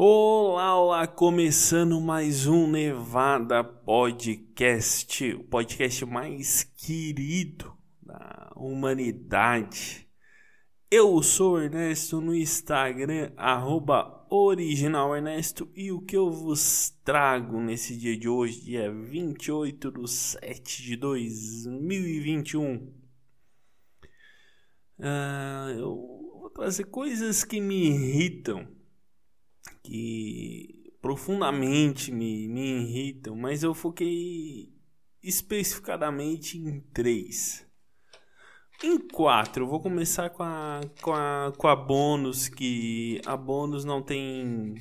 Olá, olá, começando mais um Nevada Podcast, o podcast mais querido da humanidade. Eu sou Ernesto no Instagram, arroba originalernesto, e o que eu vos trago nesse dia de hoje, dia 28 de 7 de 2021? Uh, eu vou trazer coisas que me irritam que profundamente me, me irritam, mas eu foquei especificadamente em três. Em quatro, eu vou começar com a, com a, com a bônus, que a bônus não tem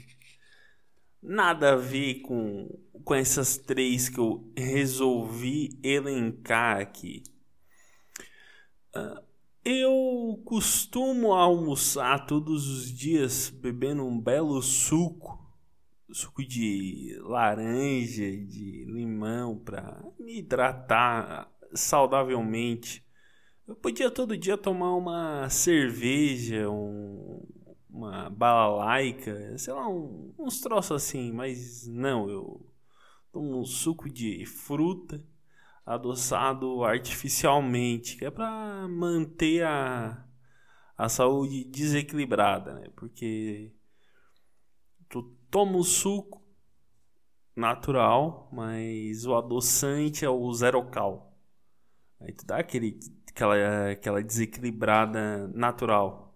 nada a ver com, com essas três que eu resolvi elencar aqui. Uh, eu costumo almoçar todos os dias bebendo um belo suco, suco de laranja, de limão, para me hidratar saudavelmente. Eu podia todo dia tomar uma cerveja, um, uma balalaica, sei lá, um, uns troços assim, mas não, eu tomo um suco de fruta adoçado artificialmente, que é para manter a, a saúde desequilibrada, né? Porque tu toma o suco natural, mas o adoçante é o zero cal. Aí tu dá aquele, aquela, aquela desequilibrada natural.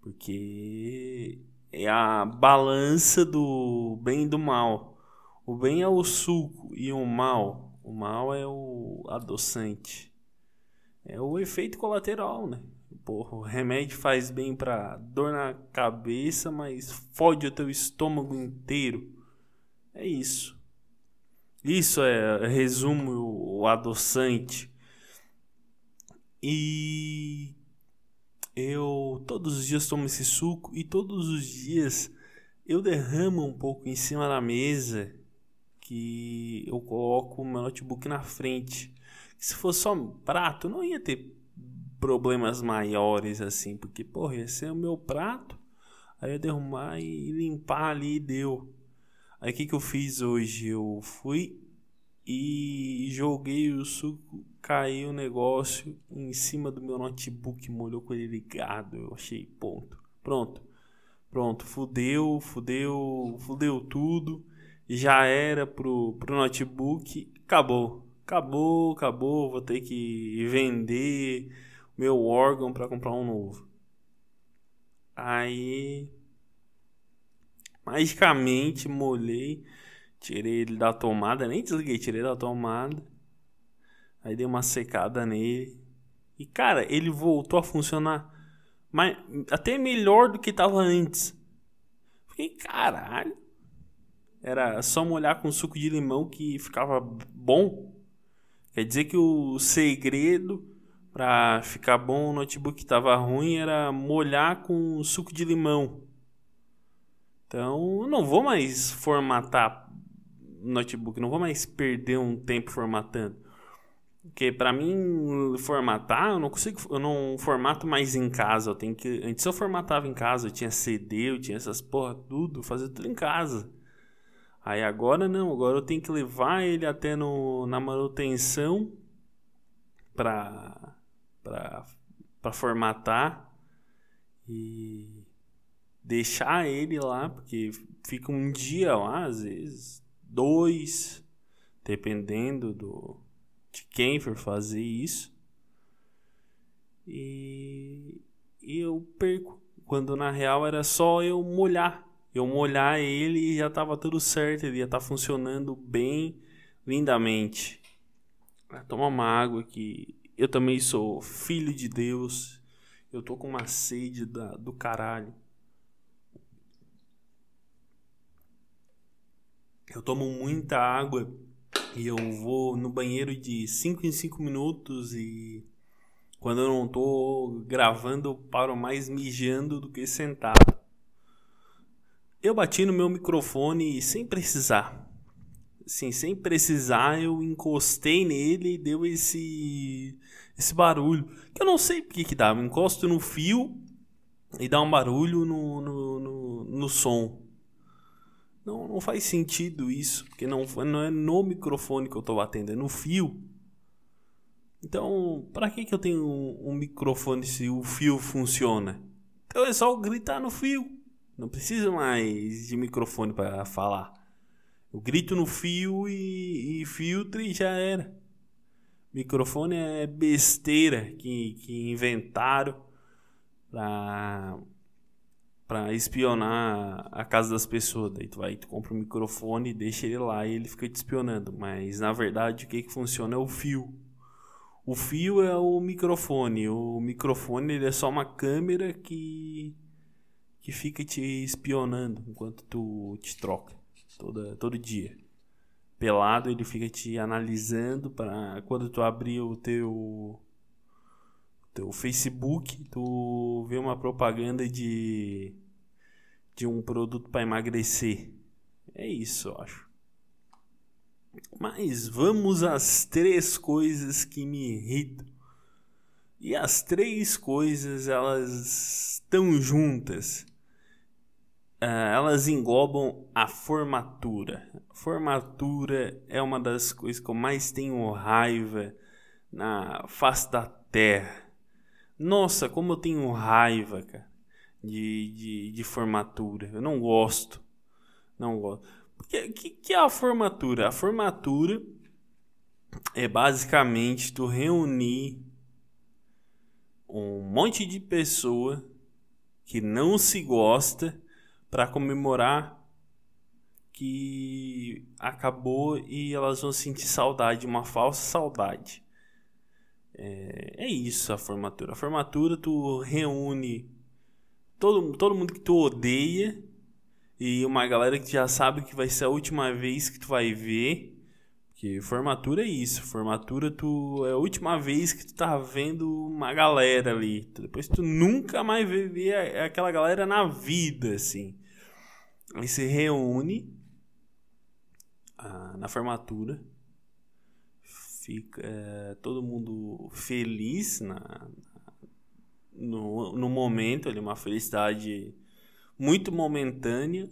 Porque é a balança do bem e do mal. O bem é o suco e o mal o mal é o adoçante. É o efeito colateral, né? Porra, o remédio faz bem pra dor na cabeça, mas fode o teu estômago inteiro. É isso. Isso é, resumo, o adoçante. E eu todos os dias tomo esse suco e todos os dias eu derramo um pouco em cima da mesa que eu coloco o meu notebook na frente. Se fosse só prato, não ia ter problemas maiores assim, porque, porra, ia ser o meu prato, aí eu derrumar e limpar ali e deu. Aí o que, que eu fiz hoje? Eu fui e joguei o suco, caiu o negócio em cima do meu notebook, molhou com ele ligado. Eu achei, ponto. Pronto. Pronto, fudeu, fudeu, fudeu tudo já era pro, pro notebook, acabou. Acabou, acabou, vou ter que vender meu órgão para comprar um novo. Aí magicamente molhei, tirei ele da tomada, nem desliguei, tirei da tomada. Aí dei uma secada nele. E cara, ele voltou a funcionar mas até melhor do que estava antes. Fiquei, caralho. Era só molhar com suco de limão que ficava bom. Quer dizer que o segredo para ficar bom o notebook estava ruim era molhar com suco de limão. Então, não vou mais formatar notebook, não vou mais perder um tempo formatando. Porque para mim formatar, eu não consigo, eu não formato mais em casa, eu tenho que, antes eu formatava em casa, eu tinha CD, eu tinha essas porra tudo, fazia tudo em casa. Aí agora não, agora eu tenho que levar ele até no, na manutenção para para formatar e deixar ele lá, porque fica um dia lá, às vezes dois, dependendo do de quem for fazer isso. E, e eu perco, quando na real era só eu molhar eu molhar ele e já estava tudo certo, ele ia estar tá funcionando bem, lindamente. Toma uma água aqui. Eu também sou filho de Deus. Eu tô com uma sede da, do caralho. Eu tomo muita água e eu vou no banheiro de 5 em 5 minutos e quando eu não tô gravando eu paro mais mijando do que sentado. Eu bati no meu microfone sem precisar. Sim, sem precisar, eu encostei nele e deu esse esse barulho. Que eu não sei porque que dá. Eu encosto no fio e dá um barulho no, no, no, no som. Não, não faz sentido isso, porque não, não é no microfone que eu estou batendo, é no fio. Então, para que, que eu tenho um, um, microfone se o fio funciona? Então é só gritar no fio. Não preciso mais de microfone para falar. Eu grito no fio e, e filtro e já era. Microfone é besteira que, que inventaram para para espionar a casa das pessoas. Daí tu vai, tu compra um microfone deixa ele lá e ele fica te espionando. Mas na verdade o que, que funciona é o fio. O fio é o microfone. O microfone ele é só uma câmera que que fica te espionando enquanto tu te troca toda, todo dia. Pelado ele fica te analisando para quando tu abrir o teu teu Facebook, tu vê uma propaganda de de um produto para emagrecer. É isso, eu acho. Mas vamos às três coisas que me irritam. E as três coisas elas estão juntas. Uh, elas englobam a formatura. Formatura é uma das coisas que eu mais tenho raiva na face da terra. Nossa, como eu tenho raiva, cara, de, de, de formatura. Eu não gosto. Não gosto. O que, que, que é a formatura? A formatura é basicamente tu reunir um monte de pessoa que não se gosta para comemorar que acabou e elas vão sentir saudade, uma falsa saudade. É, é isso a formatura. A formatura tu reúne todo, todo mundo que tu odeia e uma galera que já sabe que vai ser a última vez que tu vai ver. Que formatura é isso, formatura tu é a última vez que tu tá vendo uma galera ali. Depois tu nunca mais vê, vê aquela galera na vida, assim. Aí se reúne ah, na formatura, fica é, todo mundo feliz na, no, no momento ali, uma felicidade muito momentânea,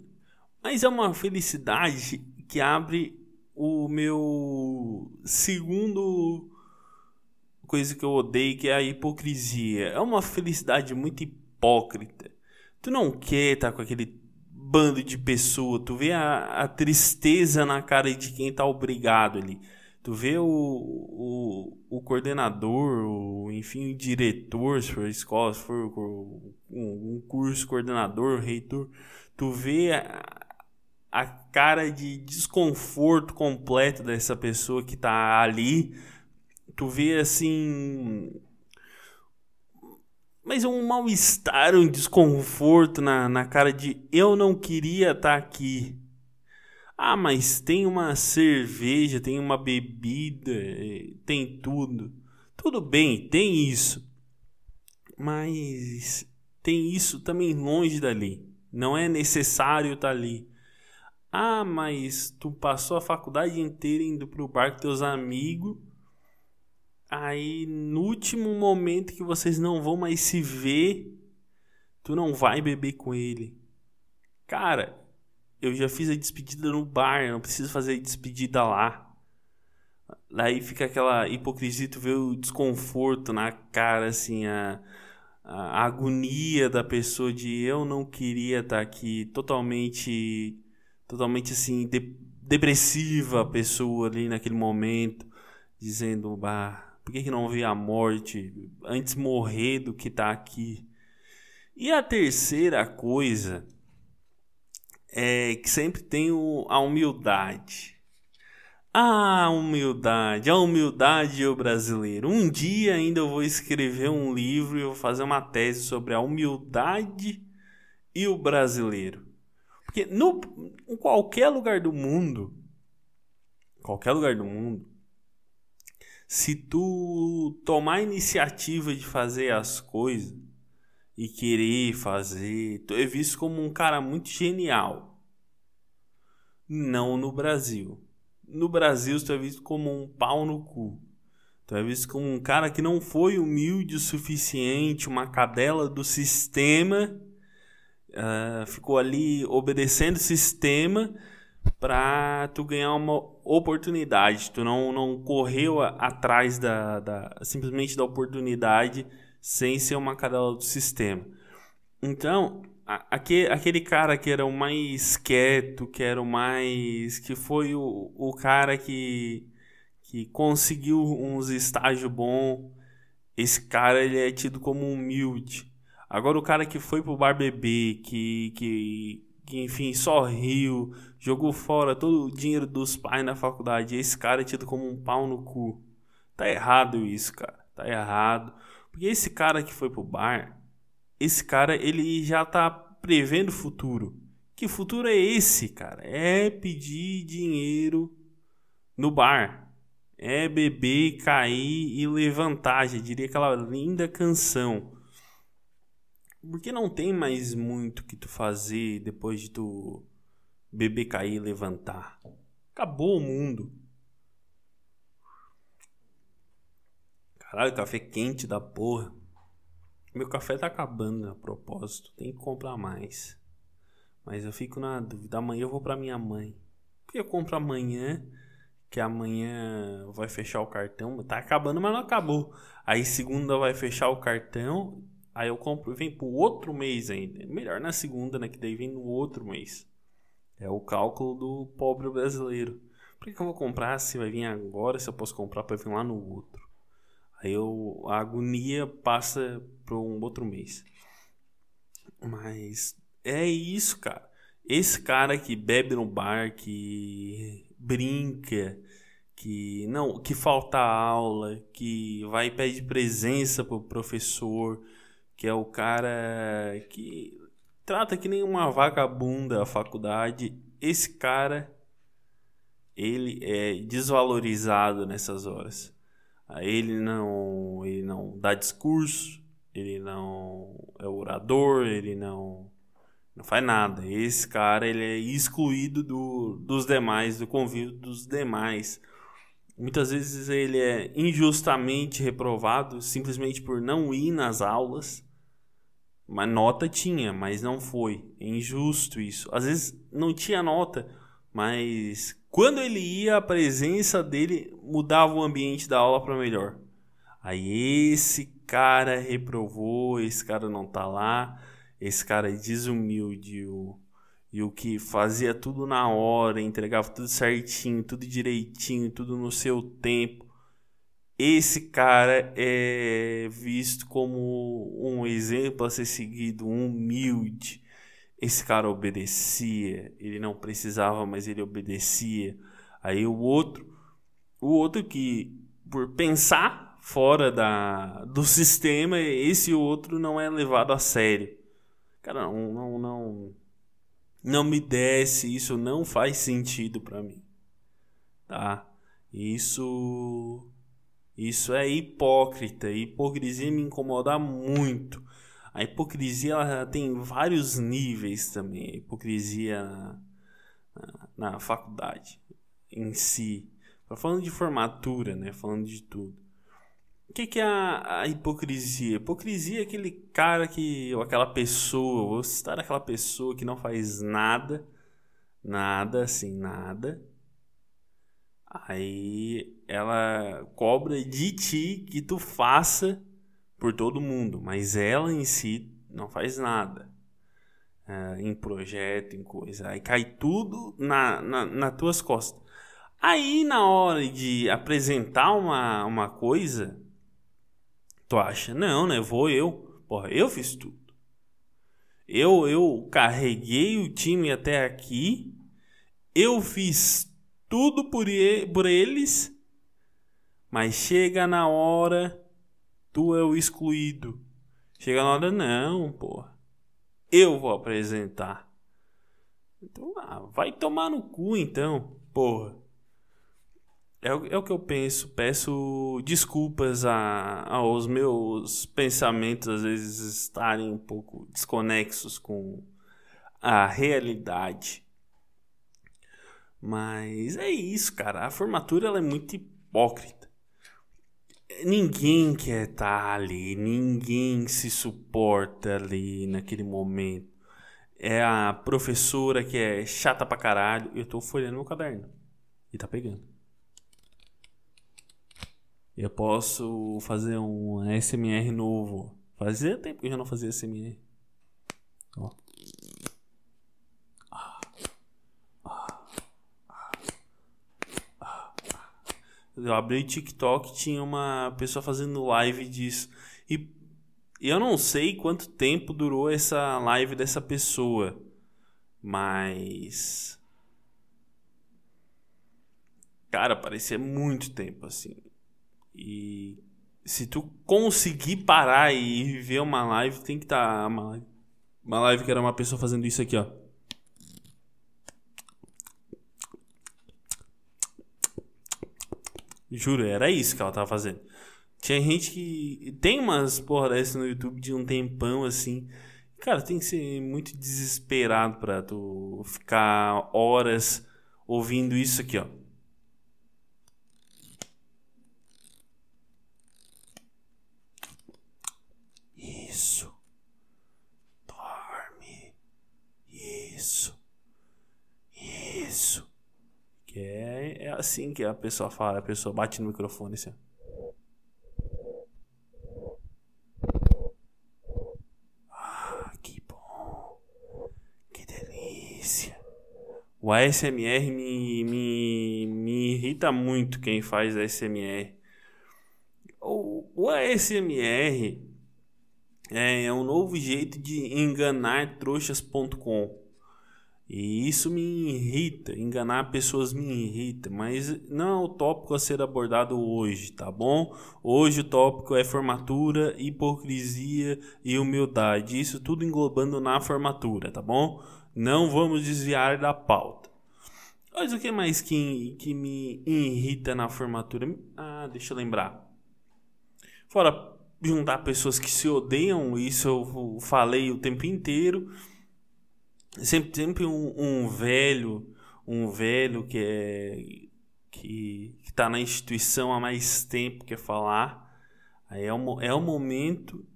mas é uma felicidade que abre o meu segundo coisa que eu odeio, que é a hipocrisia. É uma felicidade muito hipócrita. Tu não quer estar com aquele bando de pessoas, tu vê a, a tristeza na cara de quem tá obrigado ali. Tu vê o, o, o coordenador, o, enfim, o diretor, se for escola, se for um, um curso, coordenador, reitor, tu vê a, a cara de desconforto completo dessa pessoa que tá ali. Tu vê assim. Mas um mal-estar, um desconforto na, na cara de eu não queria estar tá aqui. Ah, mas tem uma cerveja, tem uma bebida, eh, tem tudo. Tudo bem, tem isso. Mas tem isso também longe dali. Não é necessário estar tá ali. Ah, mas tu passou a faculdade inteira indo pro bar com teus amigos. Aí no último momento que vocês não vão mais se ver, tu não vai beber com ele. Cara, eu já fiz a despedida no bar, não preciso fazer a despedida lá. Daí fica aquela hipocrisia, tu vê o desconforto na cara, assim, a, a agonia da pessoa de eu não queria estar aqui, totalmente, totalmente assim, de, depressiva a pessoa ali naquele momento, dizendo, bah, por que, que não vê a morte? Antes morrer do que estar tá aqui. E a terceira coisa é que sempre tem o, a humildade. A humildade, a humildade o brasileiro. Um dia ainda eu vou escrever um livro e vou fazer uma tese sobre a humildade e o brasileiro. Porque no, em qualquer lugar do mundo, qualquer lugar do mundo, se tu tomar a iniciativa de fazer as coisas, e querer fazer. Tu é visto como um cara muito genial. Não no Brasil. No Brasil, tu é visto como um pau no cu. Tu é visto como um cara que não foi humilde o suficiente, uma cadela do sistema, uh, ficou ali obedecendo o sistema para tu ganhar uma oportunidade. Tu não, não correu atrás da, da, simplesmente da oportunidade sem ser uma cadela do sistema. Então, aquele, aquele cara que era o mais quieto, que era o mais. que foi o, o cara que, que conseguiu uns estágios bons, esse cara ele é tido como humilde. Agora, o cara que foi pro bar beber, que, que, que enfim, só riu, jogou fora todo o dinheiro dos pais na faculdade, esse cara é tido como um pau no cu. Tá errado isso, cara. Tá errado. Porque esse cara que foi pro bar, esse cara ele já tá prevendo o futuro. Que futuro é esse, cara? É pedir dinheiro no bar. É beber, cair e levantar. Já diria aquela linda canção. Porque não tem mais muito que tu fazer depois de tu beber, cair e levantar. Acabou o mundo. Caralho, café quente da porra. Meu café tá acabando a propósito. Tem que comprar mais. Mas eu fico na dúvida. Amanhã eu vou pra minha mãe. Porque eu compro amanhã. Que amanhã vai fechar o cartão. Tá acabando, mas não acabou. Aí segunda vai fechar o cartão. Aí eu compro, vem pro outro mês ainda. Melhor na segunda, né? Que daí vem no outro mês. É o cálculo do pobre brasileiro. Por que, que eu vou comprar se vai vir agora? Se eu posso comprar para vir lá no outro? Aí eu, a agonia passa para um outro mês. Mas é isso, cara. Esse cara que bebe no bar, que brinca, que não, que falta aula, que vai e pede presença pro professor, que é o cara que trata que nem uma vagabunda a faculdade. Esse cara ele é desvalorizado nessas horas. Ele não, ele não dá discurso, ele não é orador, ele não não faz nada. Esse cara ele é excluído do, dos demais, do convívio dos demais. Muitas vezes ele é injustamente reprovado simplesmente por não ir nas aulas. Mas nota tinha, mas não foi. É injusto isso. Às vezes não tinha nota, mas quando ele ia, a presença dele mudava o ambiente da aula para melhor. Aí esse cara reprovou, esse cara não tá lá, esse cara é desumilde, o, e o que fazia tudo na hora, entregava tudo certinho, tudo direitinho, tudo no seu tempo. Esse cara é visto como um exemplo a ser seguido, um humilde, esse cara obedecia, ele não precisava, mas ele obedecia. Aí o outro, o outro que por pensar fora da, do sistema, esse outro não é levado a sério. Cara, não, não, não, não me desce, isso não faz sentido para mim, tá? Isso, isso é hipócrita, hipocrisia me incomoda muito. A hipocrisia ela tem vários níveis também. A hipocrisia na, na, na faculdade em si. Falando de formatura, né? Falando de tudo. O que, que é a, a hipocrisia? Hipocrisia é aquele cara que. ou aquela pessoa, vou citar aquela pessoa que não faz nada. Nada, assim, nada. Aí ela cobra de ti que tu faça por todo mundo, mas ela em si não faz nada. É, em projeto, em coisa. Aí cai tudo na, na, nas tuas costas. Aí na hora de apresentar uma, uma coisa, tu acha, não, né? Vou eu. Porra, eu fiz tudo. Eu, eu carreguei o time até aqui. Eu fiz tudo por, por eles. Mas chega na hora Tu é o excluído. Chega na hora, não, porra. Eu vou apresentar. Então, ah, vai tomar no cu então, porra. É, é o que eu penso. Peço desculpas a, aos meus pensamentos, às vezes, estarem um pouco desconexos com a realidade. Mas é isso, cara. A formatura ela é muito hipócrita ninguém quer estar tá ali, ninguém se suporta ali naquele momento. é a professora que é chata pra caralho. Eu tô folhando meu caderno. E tá pegando. Eu posso fazer um SMR novo. Fazia tempo que eu já não fazia SMR. Ó. Eu abri o TikTok tinha uma pessoa fazendo live disso. E eu não sei quanto tempo durou essa live dessa pessoa. Mas. Cara, parecia muito tempo assim. E se tu conseguir parar e ver uma live, tem que estar. Tá uma, uma live que era uma pessoa fazendo isso aqui, ó. Juro, era isso que ela tava fazendo. Tinha gente que. Tem umas porra dessas no YouTube de um tempão assim. Cara, tem que ser muito desesperado pra tu ficar horas ouvindo isso aqui, ó. Isso. Dorme. Isso. Isso. Que é, é assim que a pessoa fala, a pessoa bate no microfone assim. Ah, que bom. Que delícia. O ASMR me, me, me irrita muito quem faz ASMR. O, o ASMR é, é um novo jeito de enganar trouxas.com. E isso me irrita, enganar pessoas me irrita, mas não é o tópico a ser abordado hoje, tá bom? Hoje o tópico é formatura, hipocrisia e humildade, isso tudo englobando na formatura, tá bom? Não vamos desviar da pauta. Mas o que mais que, que me irrita na formatura? Ah, deixa eu lembrar. Fora juntar pessoas que se odeiam, isso eu falei o tempo inteiro sempre, sempre um, um velho, um velho que é que está na instituição há mais tempo quer falar, aí é um, é um momento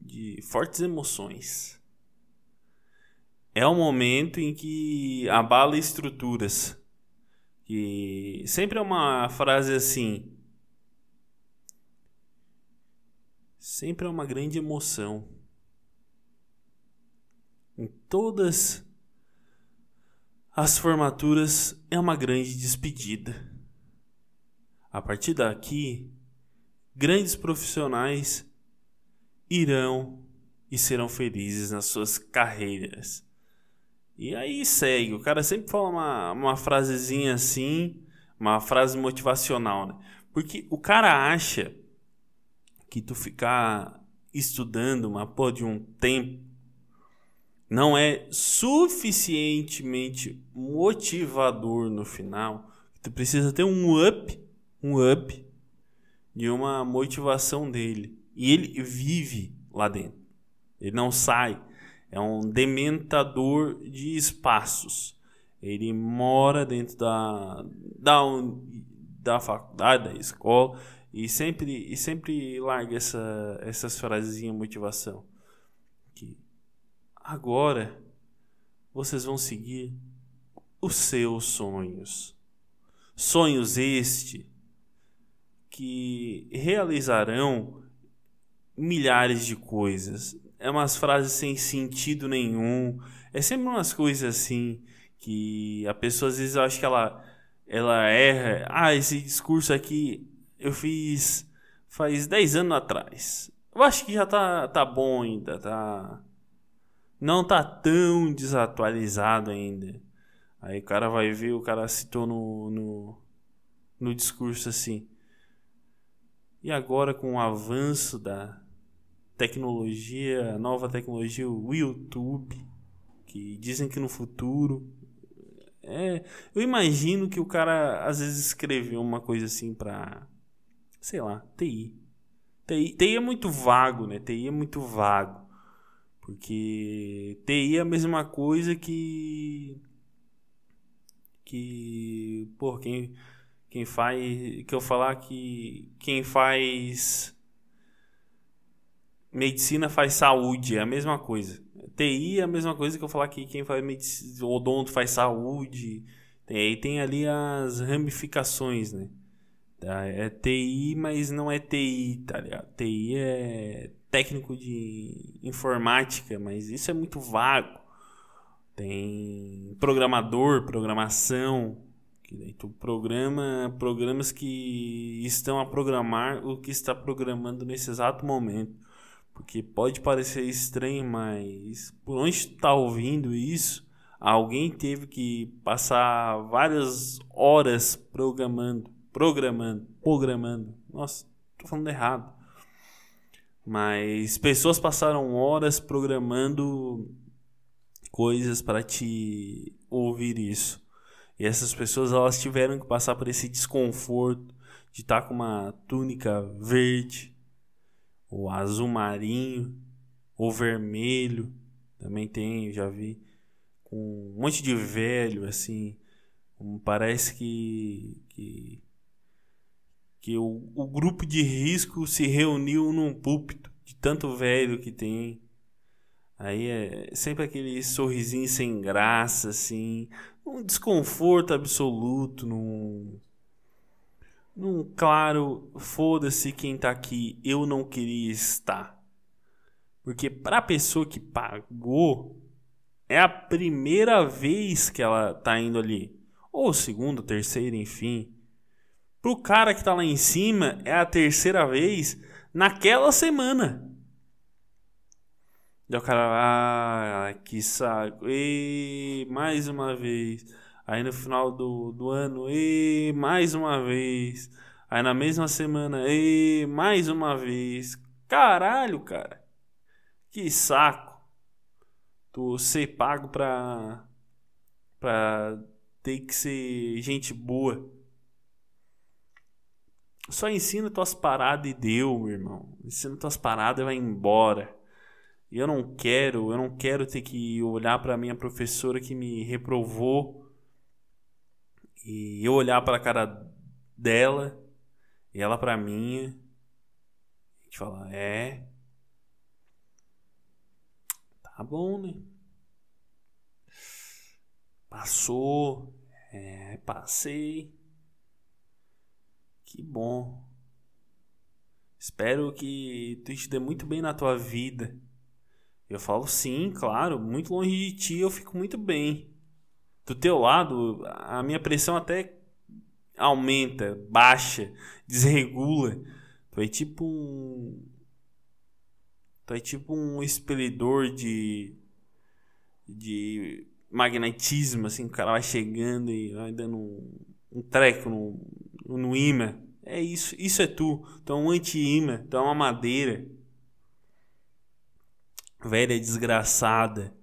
de fortes emoções. É um momento em que abala estruturas. Que sempre é uma frase assim. Sempre é uma grande emoção em todas as formaturas é uma grande despedida. A partir daqui, grandes profissionais irão e serão felizes nas suas carreiras. E aí segue, o cara sempre fala uma, uma frasezinha assim, uma frase motivacional, né? Porque o cara acha que tu ficar estudando uma porra de um tempo não é suficientemente motivador no final, tu precisa ter um up, um up de uma motivação dele. E ele vive lá dentro. Ele não sai. É um dementador de espaços. Ele mora dentro da, da, da faculdade, da escola, e sempre, e sempre larga essa, essas frasezinhas de motivação. Agora vocês vão seguir os seus sonhos. Sonhos este que realizarão milhares de coisas. É umas frases sem sentido nenhum. É sempre umas coisas assim que a pessoa às vezes eu acho que ela ela erra. Ah, esse discurso aqui eu fiz faz 10 anos atrás. Eu acho que já tá, tá bom ainda, tá não tá tão desatualizado ainda. Aí o cara vai ver, o cara citou no, no, no discurso assim. E agora com o avanço da tecnologia, nova tecnologia, o YouTube, que dizem que no futuro. É, eu imagino que o cara às vezes escreveu uma coisa assim pra. Sei lá, TI. TI, TI é muito vago, né? TI é muito vago. Porque TI é a mesma coisa que. Que. Pô, quem, quem faz. Que eu falar que quem faz. Medicina faz saúde, é a mesma coisa. TI é a mesma coisa que eu falar que quem faz medicina, odonto faz saúde. Tem, aí tem ali as ramificações, né? Tá? É TI, mas não é TI, tá ligado? TI é técnico de informática, mas isso é muito vago. Tem programador, programação, que tu programa programas que estão a programar o que está programando nesse exato momento. Porque pode parecer estranho, mas por onde tu tá ouvindo isso, alguém teve que passar várias horas programando, programando, programando. Nossa, tô falando errado. Mas pessoas passaram horas programando coisas para te ouvir isso. E essas pessoas elas tiveram que passar por esse desconforto de estar tá com uma túnica verde, ou azul marinho, ou vermelho. Também tem, já vi com um monte de velho assim, parece que que que o, o grupo de risco se reuniu num púlpito de tanto velho que tem. Aí é sempre aquele sorrisinho sem graça, assim, um desconforto absoluto, num, num claro, foda-se quem tá aqui, eu não queria estar. Porque pra pessoa que pagou, é a primeira vez que ela tá indo ali. Ou segunda, terceira, enfim. Pro cara que tá lá em cima, é a terceira vez naquela semana. E o cara, ah, que saco, e mais uma vez. Aí no final do, do ano, e mais uma vez. Aí na mesma semana, e mais uma vez. Caralho, cara. Que saco. Tu ser pago pra. pra ter que ser gente boa. Só ensina tuas paradas e deu, meu irmão. Ensina tuas paradas e vai embora. E eu não quero, eu não quero ter que olhar para minha professora que me reprovou e eu olhar para a cara dela e ela para minha e falar: "É, tá bom, né? Passou, é, passei. Que bom. Espero que tu te dê muito bem na tua vida. Eu falo sim, claro, muito longe de ti eu fico muito bem. Do teu lado, a minha pressão até aumenta, baixa, desregula. Tu é tipo um. Tu é tipo um expelidor de. de magnetismo, assim, o cara vai chegando e vai dando um, um treco no, no imã. É isso, isso é tu. É um anti-imã, tu é uma madeira. Velha desgraçada.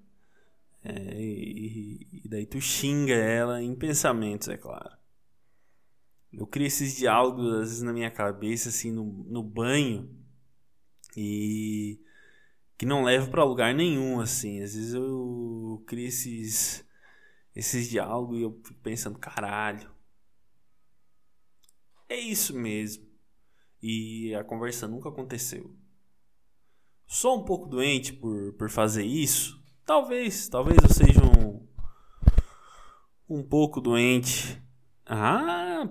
É, e, e, daí tu xinga ela em pensamentos, é claro. Eu crio esses diálogos às vezes na minha cabeça, assim, no, no banho. E que não levo para lugar nenhum, assim. Às vezes eu crio esses, esses diálogos e eu fico pensando, caralho, é isso mesmo. E a conversa nunca aconteceu. Sou um pouco doente por, por fazer isso? Talvez, talvez eu seja um, um pouco doente. Ah,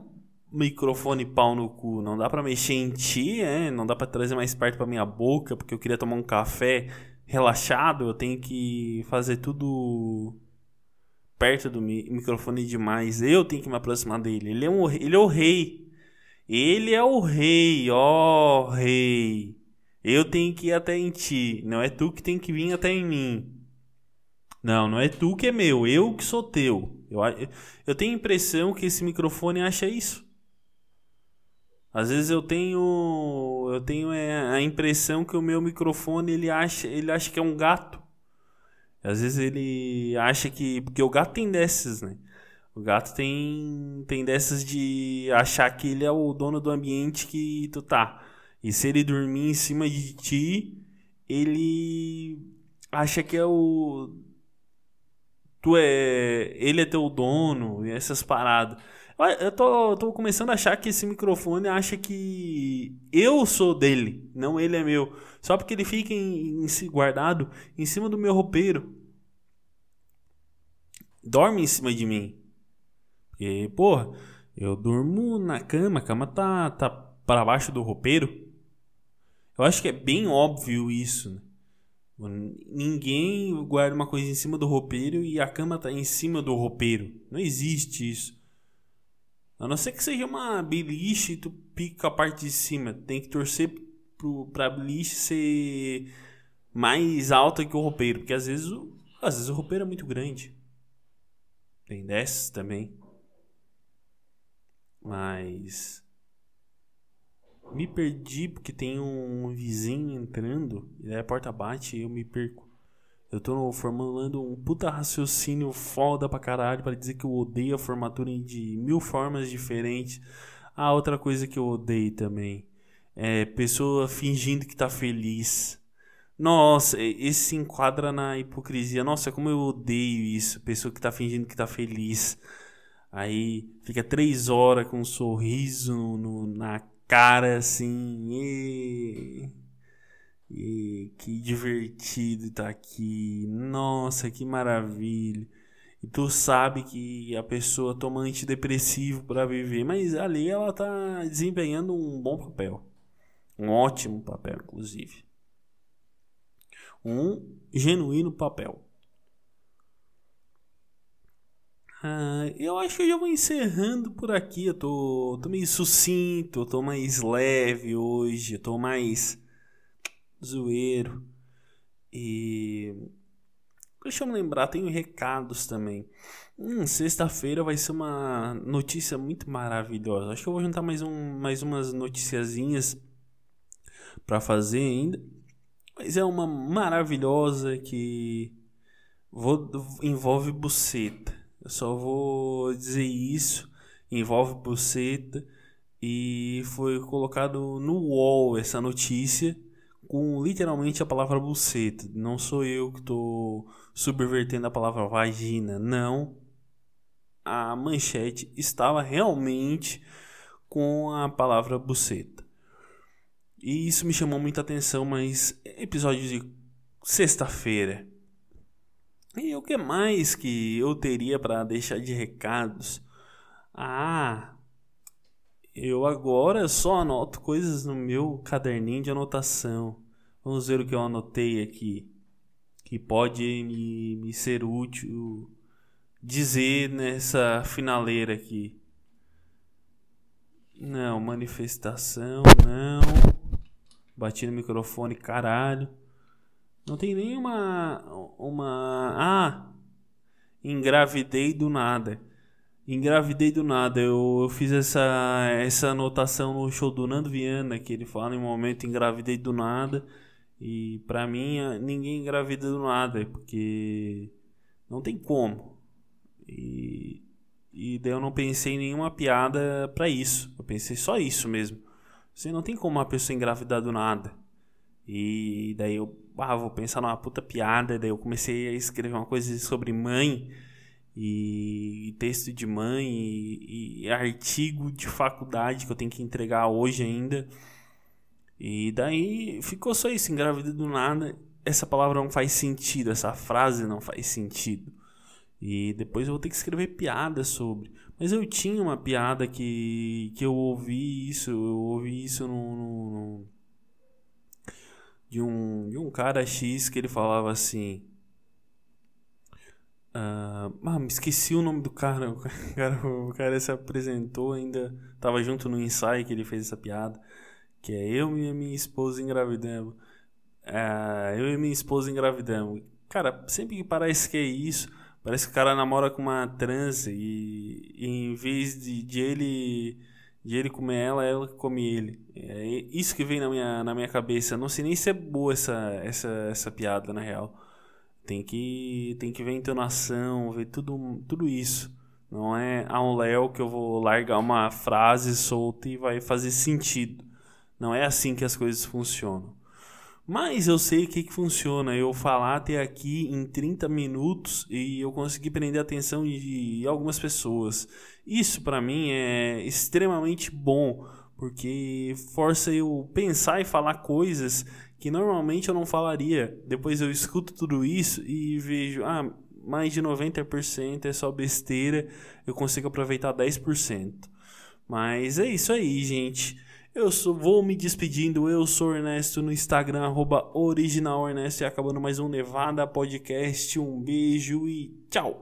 microfone pau no cu. Não dá para mexer em ti, é? Não dá para trazer mais perto para minha boca porque eu queria tomar um café relaxado. Eu tenho que fazer tudo perto do microfone demais. Eu tenho que me aproximar dele. Ele é, um, ele é o rei. Ele é o rei, ó rei. Eu tenho que ir até em ti. Não é tu que tem que vir até em mim. Não, não é tu que é meu. Eu que sou teu. Eu, eu tenho a impressão que esse microfone acha isso. Às vezes eu tenho eu tenho é, a impressão que o meu microfone ele acha ele acha que é um gato. Às vezes ele acha que porque o gato tem desses, né? O gato tem, tem dessas de achar que ele é o dono do ambiente que tu tá. E se ele dormir em cima de ti, ele acha que é o. tu é. Ele é teu dono, e essas paradas. Eu tô, tô começando a achar que esse microfone acha que eu sou dele, não ele é meu. Só porque ele fica em, em, guardado em cima do meu roupeiro. Dorme em cima de mim. E, porra, eu durmo na cama, a cama tá, tá para baixo do roupeiro. Eu acho que é bem óbvio isso. Né? Ninguém guarda uma coisa em cima do roupeiro e a cama tá em cima do roupeiro. Não existe isso. A não ser que seja uma beliche e tu pica a parte de cima. Tem que torcer pro, pra beliche ser mais alta que o roupeiro. Porque às vezes, o, às vezes o roupeiro é muito grande. Tem dessas também. Mas. Me perdi porque tem um vizinho entrando. E aí a porta bate e eu me perco. Eu tô formulando um puta raciocínio foda pra caralho para dizer que eu odeio a formatura de mil formas diferentes. Ah, outra coisa que eu odeio também é pessoa fingindo que tá feliz. Nossa, esse se enquadra na hipocrisia. Nossa, como eu odeio isso. Pessoa que tá fingindo que tá feliz. Aí fica três horas com um sorriso no, na cara assim. E... E que divertido estar tá aqui. Nossa, que maravilha. E tu sabe que a pessoa toma antidepressivo para viver, mas ali ela tá desempenhando um bom papel. Um ótimo papel, inclusive. Um genuíno papel. Ah, eu acho que eu já vou encerrando por aqui. Eu tô, tô meio sucinto, eu tô mais leve hoje, eu tô mais zoeiro. E. Deixa eu me lembrar, tenho recados também. Hum, sexta-feira vai ser uma notícia muito maravilhosa. Acho que eu vou juntar mais, um, mais umas noticiazinhas para fazer ainda. Mas é uma maravilhosa que vou, envolve buceta. Eu só vou dizer isso. Envolve buceta. E foi colocado no UOL essa notícia com literalmente a palavra buceta. Não sou eu que estou subvertendo a palavra vagina, não. A manchete estava realmente com a palavra buceta. E isso me chamou muita atenção, mas episódio de sexta-feira. E o que mais que eu teria para deixar de recados? Ah, eu agora só anoto coisas no meu caderninho de anotação. Vamos ver o que eu anotei aqui. Que pode me, me ser útil dizer nessa finaleira aqui. Não, manifestação, não. Bati no microfone, caralho. Não tem nenhuma. Uma. Ah! Engravidei do nada. Engravidei do nada. Eu, eu fiz essa, essa anotação no show do Nando Viana, que ele fala em um momento engravidei do nada. E pra mim, ninguém engravida do nada, porque não tem como. E, e daí eu não pensei em nenhuma piada para isso. Eu pensei só isso mesmo. Você não tem como uma pessoa engravidar do nada. E daí eu, ah, vou pensar numa puta piada. Daí eu comecei a escrever uma coisa sobre mãe. E, e texto de mãe. E, e artigo de faculdade que eu tenho que entregar hoje ainda. E daí ficou só isso, engravida do nada. Essa palavra não faz sentido, essa frase não faz sentido. E depois eu vou ter que escrever piada sobre. Mas eu tinha uma piada que, que eu ouvi isso, eu ouvi isso no, no, no de, um, de um cara X que ele falava assim. Uh, ah, me esqueci o nome do cara. O cara, o cara se apresentou ainda. Tava junto no ensaio que ele fez essa piada que é eu e minha esposa engravidamos. É, eu e minha esposa engravidamos. Cara, sempre que parece que é isso, parece que o cara namora com uma trans e, e em vez de, de ele de ele comer ela, ela come ele. É isso que vem na minha, na minha cabeça. Não sei nem se é boa essa, essa, essa piada, na real. Tem que, tem que ver a entonação, ver tudo, tudo isso. Não é a um Léo que eu vou largar uma frase solta e vai fazer sentido. Não é assim que as coisas funcionam. Mas eu sei o que, que funciona. Eu falar até aqui em 30 minutos e eu consegui prender a atenção de algumas pessoas. Isso para mim é extremamente bom, porque força eu pensar e falar coisas que normalmente eu não falaria. Depois eu escuto tudo isso e vejo, ah, mais de 90% é só besteira, eu consigo aproveitar 10%. Mas é isso aí, gente. Eu sou, vou me despedindo. Eu sou Ernesto no Instagram, arroba original Ernesto. E acabando mais um Nevada Podcast. Um beijo e tchau!